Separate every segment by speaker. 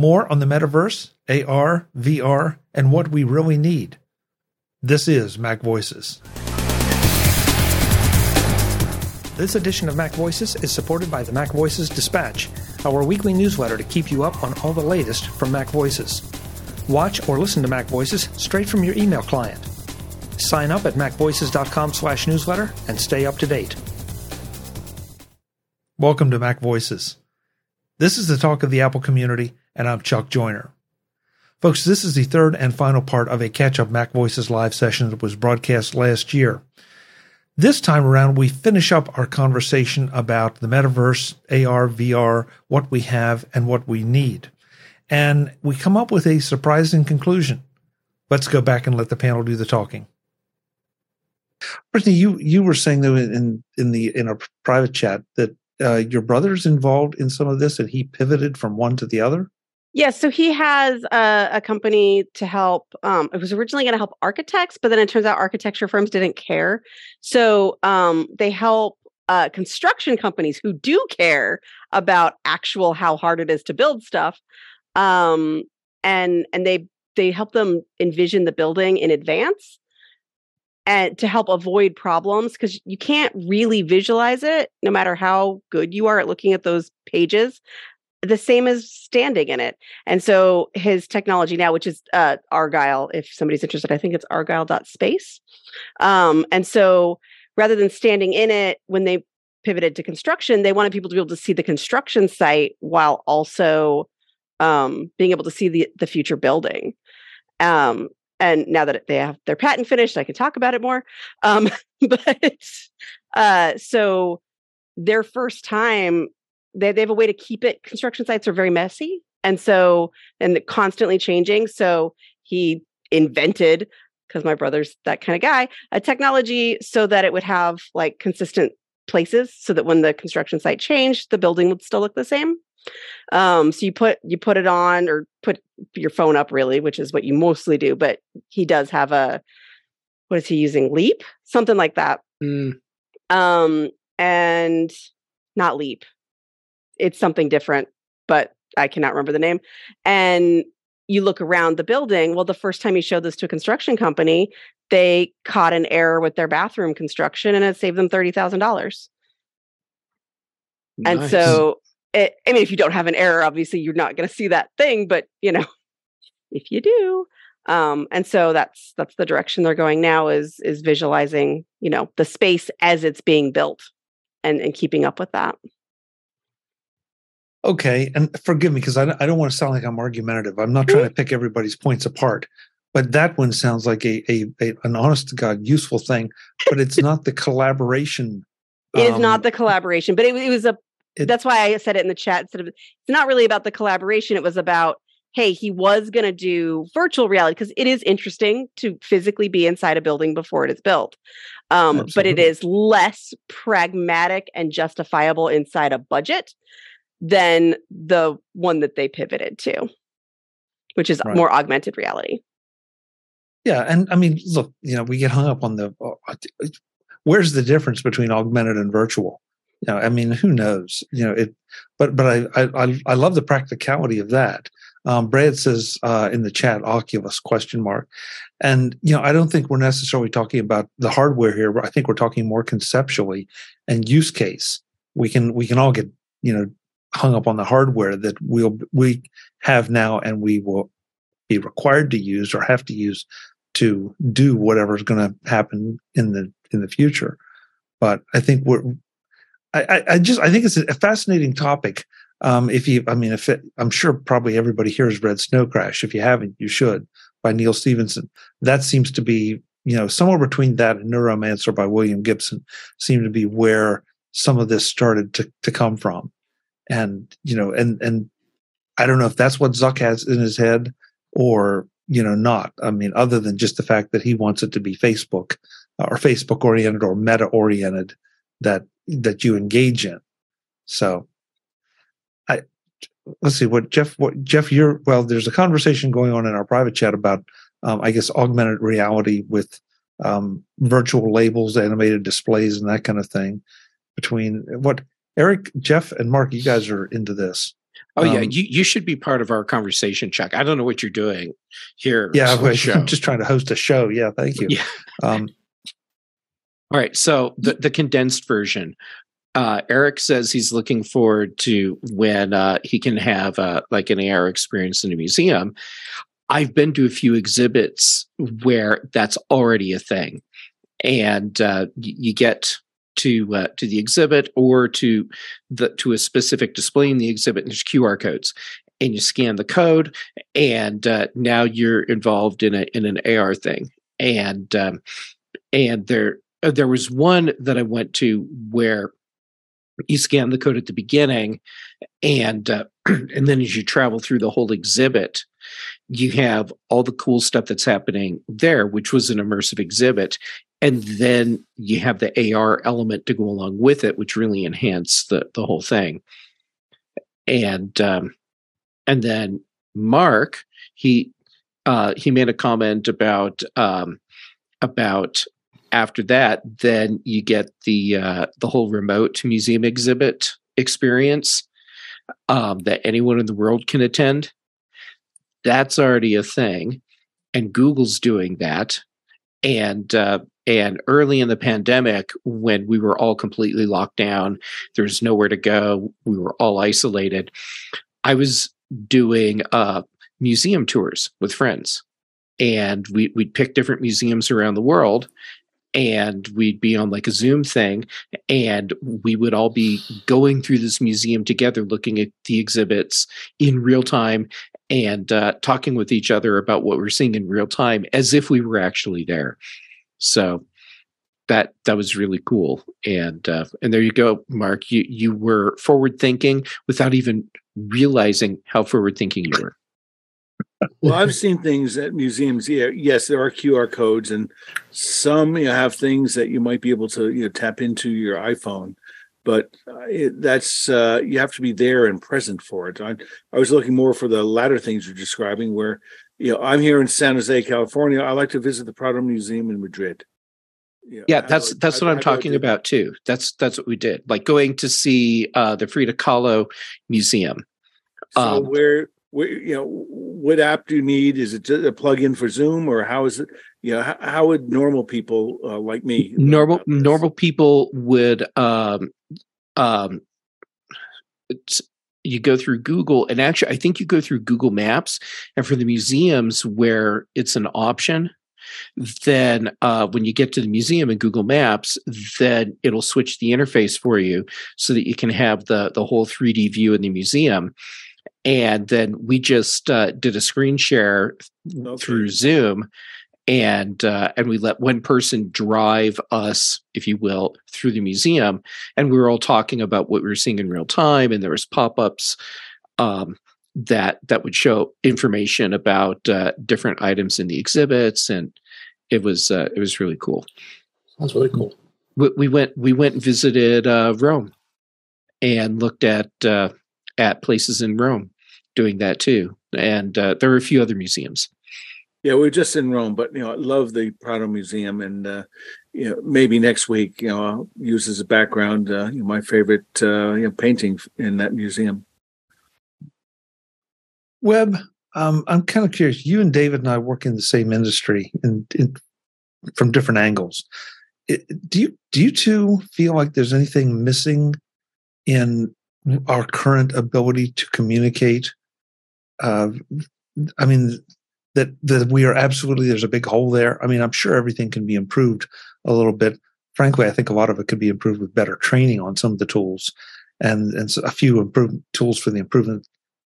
Speaker 1: More on the metaverse, AR, VR, and what we really need. This is Mac Voices. This edition of Mac Voices is supported by the Mac Voices Dispatch, our weekly newsletter to keep you up on all the latest from Mac Voices. Watch or listen to Mac Voices straight from your email client. Sign up at macvoices.com/newsletter and stay up to date. Welcome to Mac Voices. This is the talk of the Apple community and I'm Chuck Joiner. Folks, this is the third and final part of a catch up Mac Voices live session that was broadcast last year. This time around, we finish up our conversation about the metaverse, AR, VR, what we have and what we need. And we come up with a surprising conclusion. Let's go back and let the panel do the talking. Brittany, you, you were saying though in, in the, in our private chat that uh, your brother's involved in some of this and he pivoted from one to the other?
Speaker 2: Yeah, so he has a, a, company to help. Um, it was originally going to help architects, but then it turns out architecture firms didn't care. So um, they help uh, construction companies who do care about actual how hard it is to build stuff, um, and and they they help them envision the building in advance and to help avoid problems because you can't really visualize it no matter how good you are at looking at those pages the same as standing in it. And so his technology now, which is uh, Argyle, if somebody's interested, I think it's argyle.space. Um, and so rather than standing in it, when they pivoted to construction, they wanted people to be able to see the construction site while also um, being able to see the, the future building. Um, and now that they have their patent finished, I can talk about it more. Um, but uh, so their first time they, they have a way to keep it. Construction sites are very messy and so and constantly changing. So he invented because my brother's that kind of guy a technology so that it would have like consistent places so that when the construction site changed the building would still look the same. Um so you put you put it on or put your phone up really which is what you mostly do but he does have a what is he using leap? Something like that. Mm. um and not leap it's something different, but I cannot remember the name. And you look around the building. Well, the first time he showed this to a construction company, they caught an error with their bathroom construction and it saved them $30,000. Nice. And so, it, I mean, if you don't have an error, obviously you're not going to see that thing, but you know, if you do, um, and so that's that's the direction they're going now is is visualizing, you know, the space as it's being built and and keeping up with that.
Speaker 1: Okay, and forgive me because I, I don't want to sound like I'm argumentative. I'm not trying to pick everybody's points apart, but that one sounds like a, a, a an honest to god useful thing. But it's not the collaboration.
Speaker 2: It um, is not um, the collaboration, but it, it was a. It, that's why I said it in the chat. Instead of it's not really about the collaboration. It was about hey, he was going to do virtual reality because it is interesting to physically be inside a building before it is built. Um, but it is less pragmatic and justifiable inside a budget than the one that they pivoted to, which is right. more augmented reality.
Speaker 1: Yeah, and I mean, look, you know, we get hung up on the uh, where's the difference between augmented and virtual. You know, I mean, who knows? You know, it. But but I I I love the practicality of that. Um, Brad says uh, in the chat, Oculus question mark, and you know, I don't think we're necessarily talking about the hardware here. But I think we're talking more conceptually and use case. We can we can all get you know hung up on the hardware that we'll we have now and we will be required to use or have to use to do whatever is going to happen in the in the future. But I think we're I, I just I think it's a fascinating topic. Um, if you, I mean, if it, I'm sure probably everybody here has read Snow Crash. If you haven't, you should by Neal Stephenson. That seems to be, you know, somewhere between that and Neuromancer by William Gibson seem to be where some of this started to, to come from and you know and and i don't know if that's what zuck has in his head or you know not. I mean other than just the fact that he wants it to be facebook uh, or facebook oriented or meta oriented that that you engage in. So i let's see what jeff what jeff you're well there's a conversation going on in our private chat about um, i guess augmented reality with um, virtual labels animated displays and that kind of thing between what Eric, Jeff, and Mark, you guys are into this.
Speaker 3: Oh um, yeah, you you should be part of our conversation, Chuck. I don't know what you're doing here.
Speaker 1: Yeah, I'm just trying to host a show. Yeah, thank you.
Speaker 3: Yeah. Um, All right, so the the condensed version. Uh, Eric says he's looking forward to when uh, he can have uh, like an AR experience in a museum. I've been to a few exhibits where that's already a thing, and uh, you get to uh, to the exhibit or to the to a specific display in the exhibit, and there's QR codes, and you scan the code, and uh, now you're involved in a in an AR thing, and um, and there there was one that I went to where you scan the code at the beginning and uh, and then as you travel through the whole exhibit you have all the cool stuff that's happening there which was an immersive exhibit and then you have the AR element to go along with it which really enhanced the the whole thing and um and then Mark he uh he made a comment about um about after that, then you get the uh, the whole remote museum exhibit experience um, that anyone in the world can attend. That's already a thing, and Google's doing that. And uh, and early in the pandemic, when we were all completely locked down, there's nowhere to go. We were all isolated. I was doing uh, museum tours with friends, and we we'd pick different museums around the world, and we'd be on like a Zoom thing, and we would all be going through this museum together, looking at the exhibits in real time and uh, talking with each other about what we're seeing in real time, as if we were actually there. So that that was really cool, and uh, and there you go, Mark. You you were forward thinking without even realizing how forward thinking you were
Speaker 4: well, I've seen things at museums. Yeah, yes, there are QR codes, and some you know, have things that you might be able to you know tap into your iPhone. But uh, it, that's uh, you have to be there and present for it. I, I was looking more for the latter things you're describing, where you know I'm here in San Jose, California. I like to visit the Prado Museum in Madrid.
Speaker 3: You know, yeah, that's that's what I, am talking about too. That's that's what we did. Like going to see uh, the Frida Kahlo Museum.
Speaker 4: So um, where you know what app do you need is it just a plug-in for zoom or how is it you know how, how would normal people uh, like me
Speaker 3: normal normal people would um um you go through google and actually i think you go through google maps and for the museums where it's an option then uh, when you get to the museum in Google Maps, then it'll switch the interface for you so that you can have the the whole 3D view in the museum and then we just uh, did a screen share okay. through Zoom, and uh, and we let one person drive us, if you will, through the museum, and we were all talking about what we were seeing in real time, and there was pop ups. Um, that that would show information about uh, different items in the exhibits, and it was uh, it was really cool.
Speaker 5: That's really cool.
Speaker 3: We, we went we went and visited uh, Rome, and looked at uh, at places in Rome doing that too. And uh, there were a few other museums.
Speaker 4: Yeah, we are just in Rome, but you know, I love the Prado Museum, and uh, you know, maybe next week, you know, I'll use as a background uh, you know, my favorite uh, you know, painting in that museum.
Speaker 1: Web, um, I'm kind of curious. You and David and I work in the same industry, and from different angles. It, do you do you two feel like there's anything missing in our current ability to communicate. Uh, I mean, that that we are absolutely there's a big hole there. I mean, I'm sure everything can be improved a little bit. Frankly, I think a lot of it could be improved with better training on some of the tools, and and so a few improvement tools for the improvement,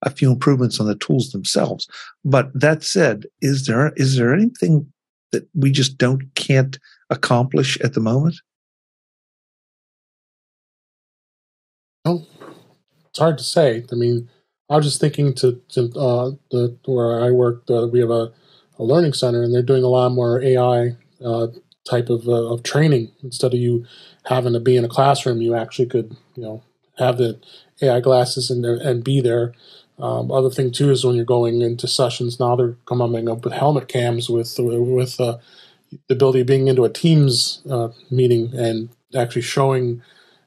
Speaker 1: a few improvements on the tools themselves. But that said, is there is there anything that we just don't can't accomplish at the moment?
Speaker 5: No, it's hard to say. I mean, I was just thinking to, to uh, the where I work, uh, we have a, a, learning center, and they're doing a lot more AI uh, type of uh, of training. Instead of you having to be in a classroom, you actually could you know have the AI glasses and and be there. Um, other thing too is when you're going into sessions now, they're coming up with helmet cams with with uh, the ability of being into a Teams uh, meeting and actually showing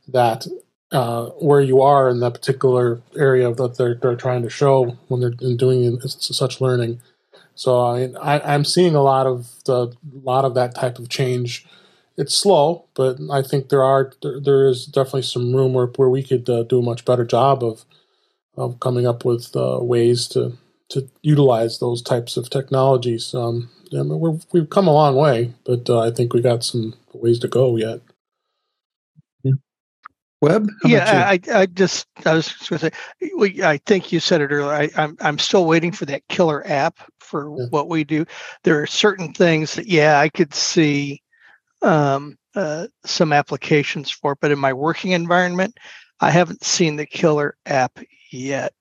Speaker 5: that uh, where you are in that particular area that they're, they're trying to show when they're doing such learning. So I, I am seeing a lot of the lot of that type of change. It's slow, but I think there are there, there is definitely some room where where we could uh, do a much better job of of coming up with uh, ways to to utilize those types of technologies. Um, I mean, we have come a long way, but uh, I think we got some ways to go yet.
Speaker 1: Web?
Speaker 6: yeah, I, I just I was going to say, we, I think you said it earlier. I, am I'm, I'm still waiting for that killer app for yeah. what we do. There are certain things that yeah, I could see um, uh, some applications for, but in my working environment, I haven't seen the killer app yet.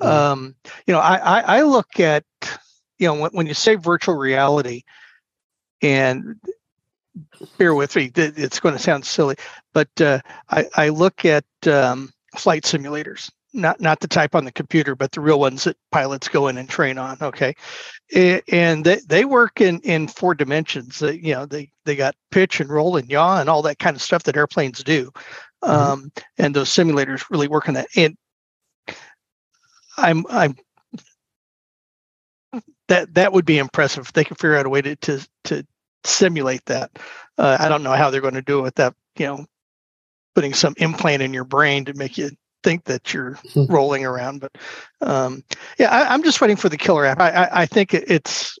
Speaker 6: Mm. Um, you know, I, I, I look at you know when, when you say virtual reality, and bear with me, it's going to sound silly, but uh, I, I, look at um, flight simulators, not not the type on the computer, but the real ones that pilots go in and train on. Okay, and they, they work in in four dimensions. you know, they they got pitch and roll and yaw and all that kind of stuff that airplanes do. Mm-hmm. Um, and those simulators really work on that. And I'm I'm that that would be impressive if they could figure out a way to to to simulate that. Uh, I don't know how they're going to do it with that, you know, putting some implant in your brain to make you think that you're hmm. rolling around. But um, yeah, I, am just waiting for the killer app. I, I, I think it's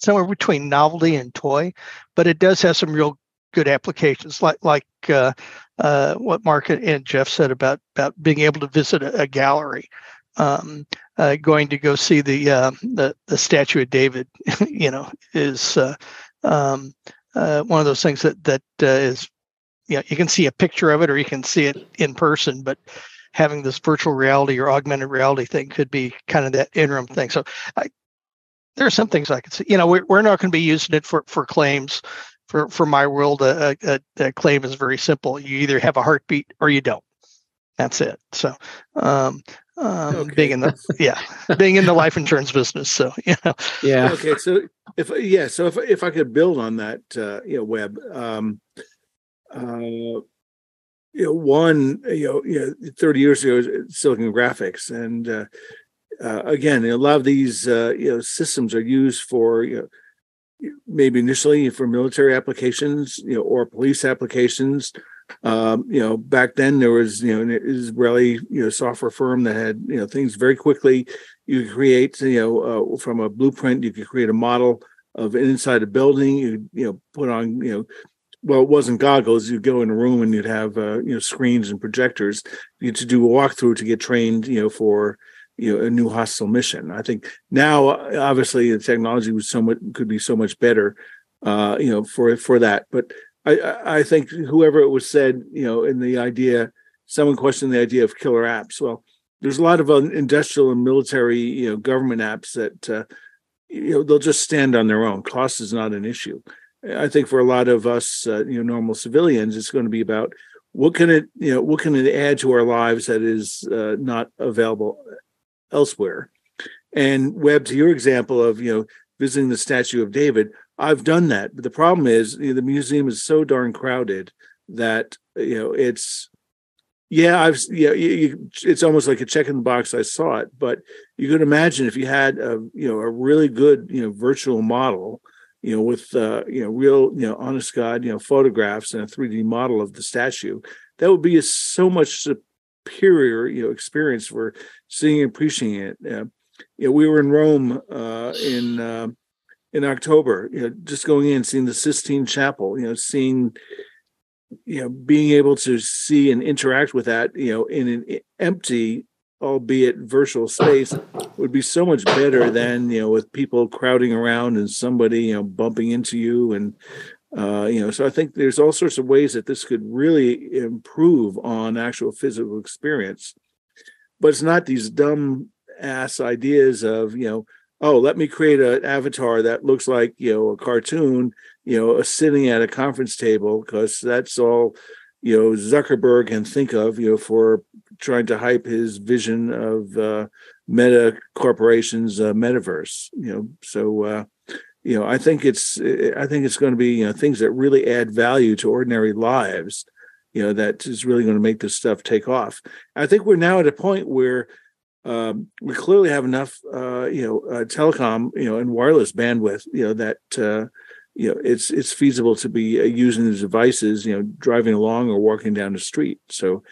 Speaker 6: somewhere between novelty and toy, but it does have some real good applications, like like uh, uh, what Mark and Jeff said about about being able to visit a, a gallery. Um, uh, going to go see the uh, the the statue of David, you know, is uh, um, uh, one of those things that that uh, is, you know, you can see a picture of it or you can see it in person, but having this virtual reality or augmented reality thing could be kind of that interim thing. So I, there are some things I could see. You know, we're, we're not going to be using it for for claims. For for my world, a, a, a claim is very simple. You either have a heartbeat or you don't. That's it. So, um, um, okay. being in the yeah being in the life insurance business so you know
Speaker 3: yeah
Speaker 4: okay so if yeah so if if i could build on that uh you know Web um uh you know one you know, you know 30 years ago silicon graphics and uh, uh again a lot of these uh you know systems are used for you know maybe initially for military applications you know or police applications um, you know, back then there was, you know, an Israeli, you know, software firm that had, you know, things very quickly. You create, you know, uh, from a blueprint, you could create a model of inside a building. You, you know, put on, you know, well, it wasn't goggles. You'd go in a room and you'd have, uh, you know, screens and projectors. You to do a walkthrough to get trained, you know, for, you know, a new hostile mission. I think now, obviously, the technology was so much could be so much better, uh, you know, for for that. But I, I think whoever it was said, you know, in the idea, someone questioned the idea of killer apps. Well, there's a lot of industrial and military, you know, government apps that, uh, you know, they'll just stand on their own. Cost is not an issue. I think for a lot of us, uh, you know, normal civilians, it's going to be about what can it, you know, what can it add to our lives that is uh, not available elsewhere. And Web, to your example of, you know, visiting the statue of David, I've done that, but the problem is you know, the museum is so darn crowded that you know it's yeah I've yeah you, you, it's almost like a check in the box. I saw it, but you could imagine if you had a you know a really good you know virtual model, you know with uh, you know real you know honest God you know photographs and a three D model of the statue, that would be a so much superior you know experience for seeing and appreciating it. Uh, you know, we were in Rome uh, in uh, in October, you know, just going in, seeing the Sistine Chapel, you know, seeing, you know, being able to see and interact with that, you know, in an empty, albeit virtual space would be so much better than, you know, with people crowding around and somebody, you know, bumping into you. And, uh, you know, so I think there's all sorts of ways that this could really improve on actual physical experience. But it's not these dumb ass ideas of, you know, oh, let me create an avatar that looks like, you know, a cartoon, you know, sitting at a conference table, because that's all, you know, Zuckerberg can think of, you know, for trying to hype his vision of uh, Meta Corporation's uh, metaverse. You know, so uh, you know, I think it's I think it's going to be you know things that really add value to ordinary lives. you know, that is really going to make this stuff take off. I think we're now at a point where um, we clearly have enough, uh, you know, uh, telecom, you know, and wireless bandwidth, you know, that uh, you know it's it's feasible to be uh, using these devices, you know, driving along or walking down the street. So,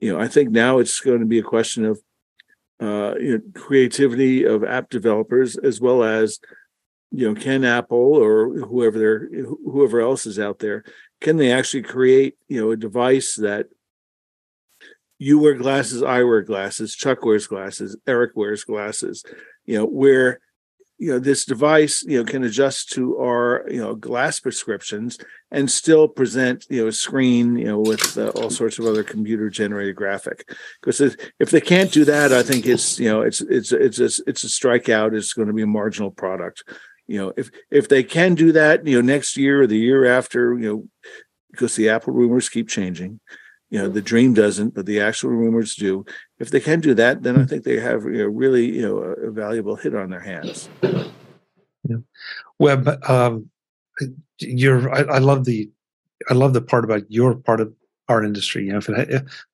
Speaker 4: you know, I think now it's going to be a question of uh, you know, creativity of app developers as well as you know can apple or whoever there whoever else is out there can they actually create you know a device that you wear glasses i wear glasses chuck wears glasses eric wears glasses. You know where you know this device you know can adjust to our you know glass prescriptions and still present you know a screen you know with uh, all sorts of other computer generated graphic. Because if they can't do that i think it's you know it's it's it's a, it's a strikeout it's going to be a marginal product. You know if if they can do that you know next year or the year after you know because the apple rumors keep changing you know the dream doesn't but the actual rumors do. If they can do that then i think they have you know, really you know a, valuable hit on their hands.
Speaker 1: Yeah. web um you're I, I, love the i love the part about your part of our industry you know if, it,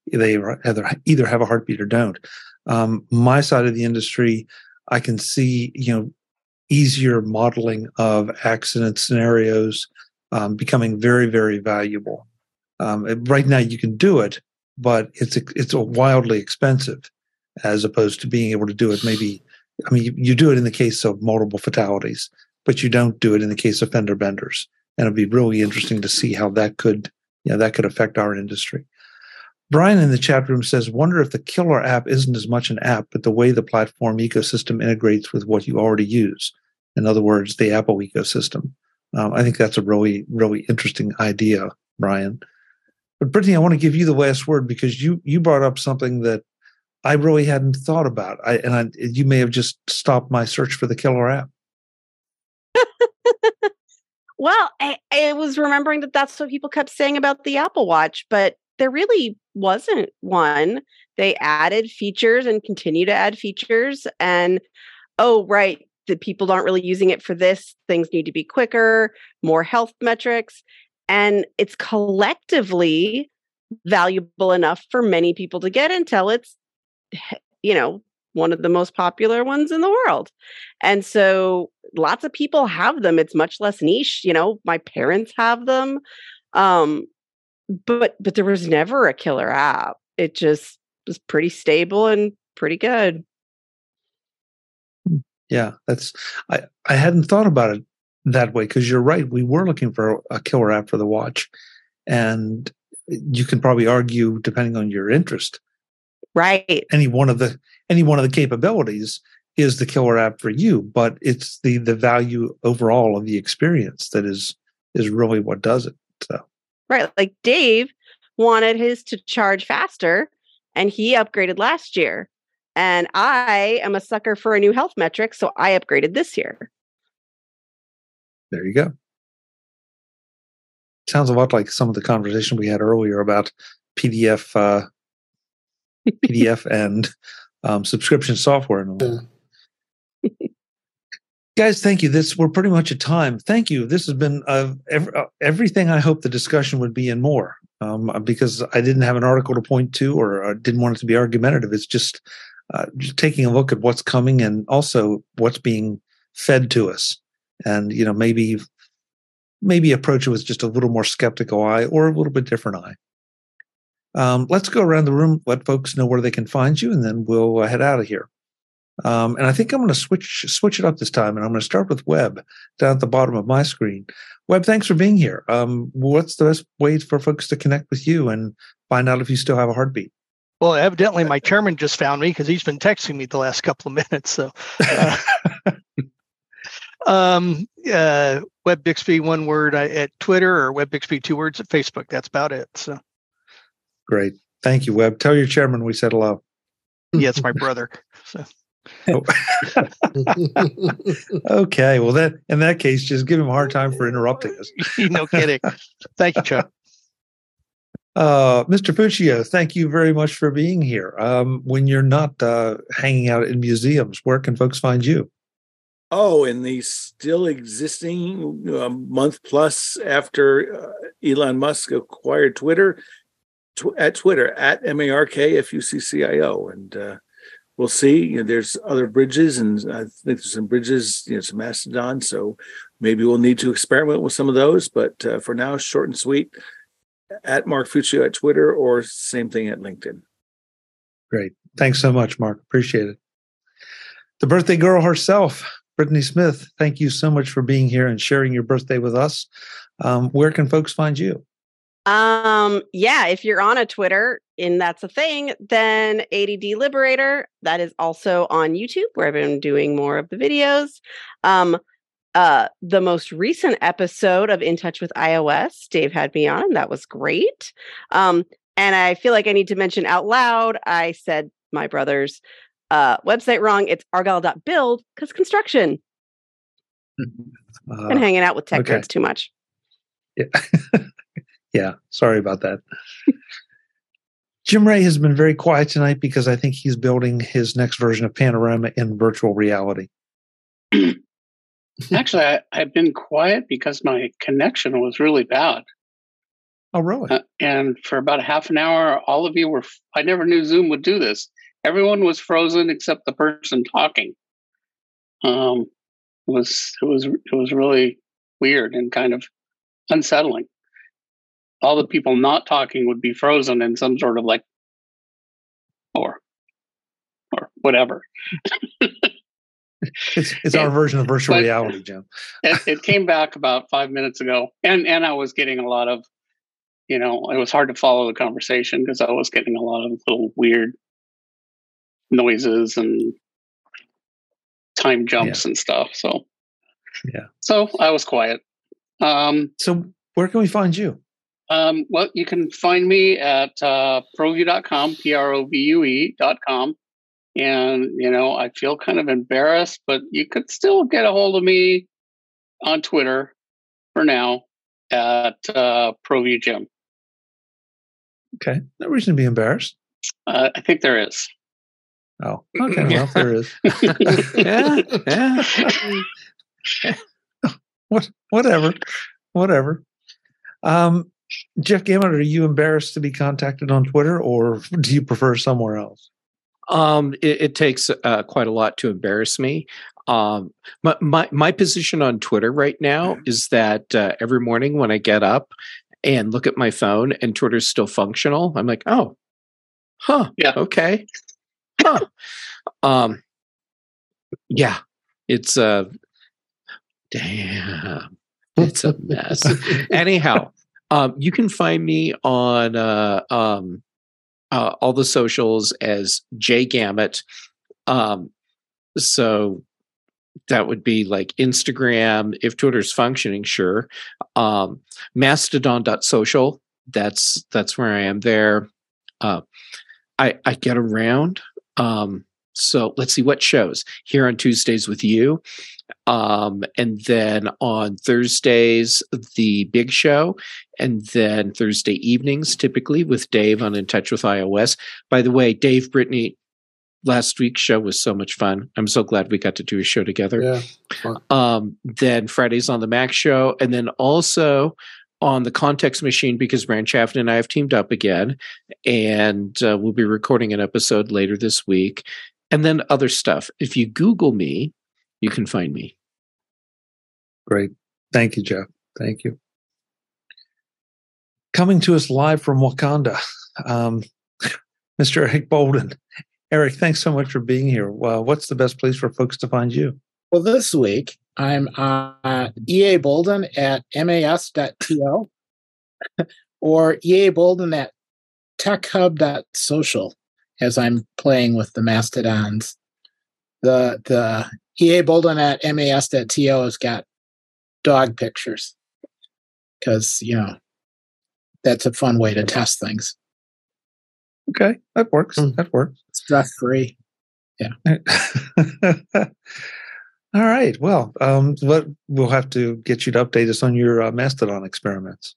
Speaker 1: if they either either have a heartbeat or don't. Um my side of the industry i can see you know easier modeling of accident scenarios um, becoming very very valuable um, right now, you can do it, but it's it's wildly expensive, as opposed to being able to do it. Maybe, I mean, you, you do it in the case of multiple fatalities, but you don't do it in the case of fender benders. And it'd be really interesting to see how that could, you know, that could affect our industry. Brian in the chat room says, wonder if the killer app isn't as much an app, but the way the platform ecosystem integrates with what you already use. In other words, the Apple ecosystem. Um, I think that's a really, really interesting idea, Brian. But Brittany, I want to give you the last word because you you brought up something that I really hadn't thought about. I and I, you may have just stopped my search for the killer app.
Speaker 2: well, I, I was remembering that that's what people kept saying about the Apple Watch, but there really wasn't one. They added features and continue to add features. And oh, right, the people aren't really using it for this. Things need to be quicker, more health metrics and it's collectively valuable enough for many people to get until it's you know one of the most popular ones in the world. And so lots of people have them. It's much less niche you know my parents have them um but but there was never a killer app. It just was pretty stable and pretty good.
Speaker 1: Yeah that's i i hadn't thought about it that way because you're right. We were looking for a killer app for the watch, and you can probably argue, depending on your interest,
Speaker 2: right?
Speaker 1: Any one of the any one of the capabilities is the killer app for you, but it's the the value overall of the experience that is is really what does it. So
Speaker 2: right, like Dave wanted his to charge faster, and he upgraded last year. And I am a sucker for a new health metric, so I upgraded this year.
Speaker 1: There you go. Sounds a lot like some of the conversation we had earlier about PDF, uh, PDF and um, subscription software and all. Yeah. Guys, thank you. This we're pretty much at time. Thank you. This has been uh, uh, everything I hoped the discussion would be and more. Um, because I didn't have an article to point to or uh, didn't want it to be argumentative. It's just, uh, just taking a look at what's coming and also what's being fed to us and you know maybe maybe approach it with just a little more skeptical eye or a little bit different eye. Um, let's go around the room, let folks know where they can find you, and then we'll uh, head out of here. Um, and I think I'm going to switch switch it up this time, and I'm going to start with Web down at the bottom of my screen. Web, thanks for being here. Um, what's the best way for folks to connect with you and find out if you still have a heartbeat?
Speaker 6: Well, evidently my chairman just found me because he's been texting me the last couple of minutes. So uh, Um, uh, Web Bixby, one word at Twitter or Web Bixby, two words at Facebook. That's about it. So
Speaker 1: great. Thank you, Web. Tell your chairman we said hello.
Speaker 6: Yeah, it's my brother. So.
Speaker 1: Oh. okay. Well, that in that case, just give him a hard time for interrupting us.
Speaker 6: no kidding. Thank you, Chuck.
Speaker 1: Uh, Mr. Fuccio, thank you very much for being here. Um, when you're not uh, hanging out in museums, where can folks find you?
Speaker 4: Oh, in the still existing uh, month plus after uh, Elon Musk acquired Twitter, tw- at Twitter at M A R K F U C C I O, and uh, we'll see. You know, there's other bridges, and I think there's some bridges, you know, some Mastodon. So maybe we'll need to experiment with some of those. But uh, for now, short and sweet. At Mark Fuccio at Twitter, or same thing at LinkedIn.
Speaker 1: Great. Thanks so much, Mark. Appreciate it. The birthday girl herself, Brittany Smith, thank you so much for being here and sharing your birthday with us. Um, where can folks find you?
Speaker 2: Um, yeah, if you're on a Twitter and that's a thing, then ADD Liberator, that is also on YouTube where I've been doing more of the videos. Um, uh, the most recent episode of In Touch with iOS, Dave had me on, and that was great. Um, and I feel like I need to mention out loud, I said my brother's uh, website wrong. It's argyle.build because construction.
Speaker 1: Uh,
Speaker 2: Been hanging out with tech
Speaker 1: okay.
Speaker 2: nerds too much.
Speaker 1: Yeah. yeah. Sorry about that. Jim Rea has been very quiet tonight because I think he's building his next version of Panorama in virtual reality.
Speaker 7: Actually, I, I've been quiet because my connection was really bad.
Speaker 1: Oh, really?
Speaker 7: Uh, and for about a half an hour, all of you were, I never knew Zoom would do this. Everyone was frozen except the person talking. Um, it was, it was, it was really weird and kind of unsettling. All the people not talking would be frozen in some sort of like, or, or whatever.
Speaker 1: It's it's our version of virtual
Speaker 7: but-
Speaker 1: reality, Jim.
Speaker 7: it, it came back about five minutes ago, and and I was getting a lot of, you know, it was hard to follow the conversation because I was getting a lot of little weird noises and time jumps and stuff. So
Speaker 1: Yeah.
Speaker 7: so I was quiet. Um,
Speaker 1: So where can we find you?
Speaker 7: um, well, you can find me at uh, provue.com, P R O V U E.com. And, you know, I feel kind of embarrassed, but you could still get a hold of me on Twitter for now at uh, ProVue Jim.
Speaker 1: Okay. No reason to be embarrassed.
Speaker 7: Uh, I think there is.
Speaker 1: Oh, okay. Well, there is.
Speaker 3: yeah, yeah.
Speaker 1: What whatever. Whatever. Um Jeff Gamet, are you embarrassed to be contacted on Twitter or do you prefer somewhere else?
Speaker 3: Um, it, it takes uh, quite a lot to embarrass me. Um, my, my my position on Twitter right now is that uh, every morning when I get up and look at my phone and Twitter's still functional, I'm like, oh, huh,
Speaker 7: Yeah.
Speaker 3: okay, um, yeah, it's uh, damn, it's a mess. Anyhow, um, you can find me on uh, um, uh, all the socials as J Gamet. Um, so that would be like Instagram, if Twitter's functioning, sure. Um, Mastodon.social. That's that's where I am there. Uh, I I get around. Um, so let's see what shows here on Tuesdays with you. Um, and then on Thursdays, the big show, and then Thursday evenings, typically with Dave on In Touch with iOS. By the way, Dave Brittany, last week's show was so much fun. I'm so glad we got to do a show together.
Speaker 5: Yeah.
Speaker 3: Um, then Fridays on the Mac show, and then also on the Context Machine because Bryan Chaffin and I have teamed up again, and uh, we'll be recording an episode later this week. And then other stuff. If you Google me, you can find me.
Speaker 1: Great. Thank you, Jeff. Thank you. Coming to us live from Wakanda, um, Mr. Eric Bolden. Eric, thanks so much for being here. What's the best place for folks to find you?
Speaker 8: Well, this week I'm uh, EA Bolden at mas.to or EA Bolden at techhub.social as I'm playing with the mastodons. The the EA Bolden at mas.to has got dog pictures because you know that's a fun way to test things.
Speaker 1: Okay, that works.
Speaker 5: Mm.
Speaker 1: That works.
Speaker 8: Stress free.
Speaker 1: All right. Well, um, what we'll have to get you to update us on your uh, Mastodon experiments.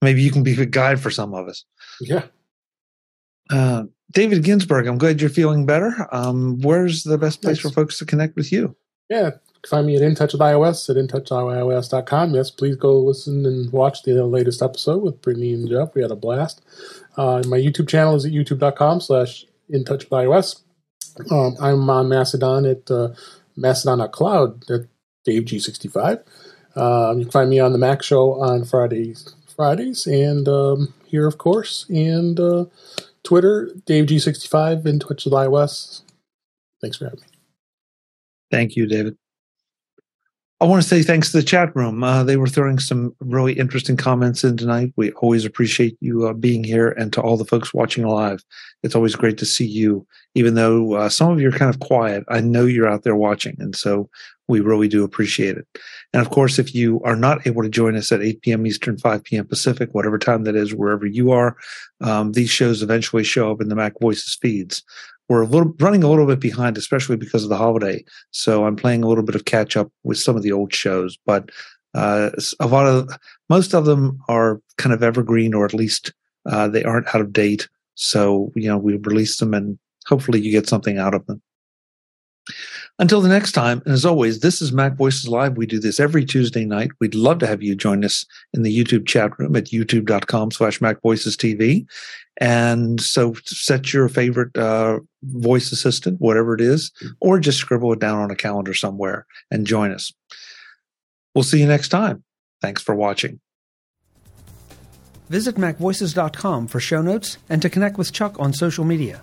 Speaker 1: Maybe you can be a guide for some of us.
Speaker 5: Yeah.
Speaker 1: Uh, David Ginsburg, I'm glad you're feeling better. Um, where's the best place
Speaker 5: Yes.
Speaker 1: for folks to connect with you?
Speaker 5: Yeah. find me at In Touch with iOS at intouchios.com. Yes, please go listen and watch the latest episode with Brittany and Jeff. We had a blast. Uh, my YouTube channel is at youtube.com slash In Touch with iOS. Um, I'm on Mastodon at uh, Mastodon.cloud at Cloud at Dave G65. Um, you can find me on the Mac Show on Fridays, Fridays, and um, here, of course, and uh, Twitter, Dave G65, In Twitch with iOS. Thanks for having me.
Speaker 1: Thank you, David. I want to say thanks to the chat room. Uh, they were throwing some really interesting comments in tonight. We always appreciate you uh, being here, and to all the folks watching live, it's always great to see you. Even though uh, some of you are kind of quiet, I know you're out there watching, and so we really do appreciate it. And of course, if you are not able to join us at 8 p.m. Eastern, 5 p.m. Pacific, whatever time that is, wherever you are, um, these shows eventually show up in the Mac Voices feeds we're a little running a little bit behind, especially because of the holiday. So I'm playing a little bit of catch up with some of the old shows, but uh, a lot of most of them are kind of evergreen, or at least uh, they aren't out of date. So you know we release them, and hopefully you get something out of them. Until the next time, and as always, this is Mac Voices Live. We do this every Tuesday night. We'd love to have you join us in the YouTube chat room at youtube.com slash Mac Voices TV. And so set your favorite uh, voice assistant, whatever it is, or just scribble it down on a calendar somewhere and join us. We'll see you next time. Thanks for watching.
Speaker 9: Visit MacVoices.com for show notes and to connect with Chuck on social media.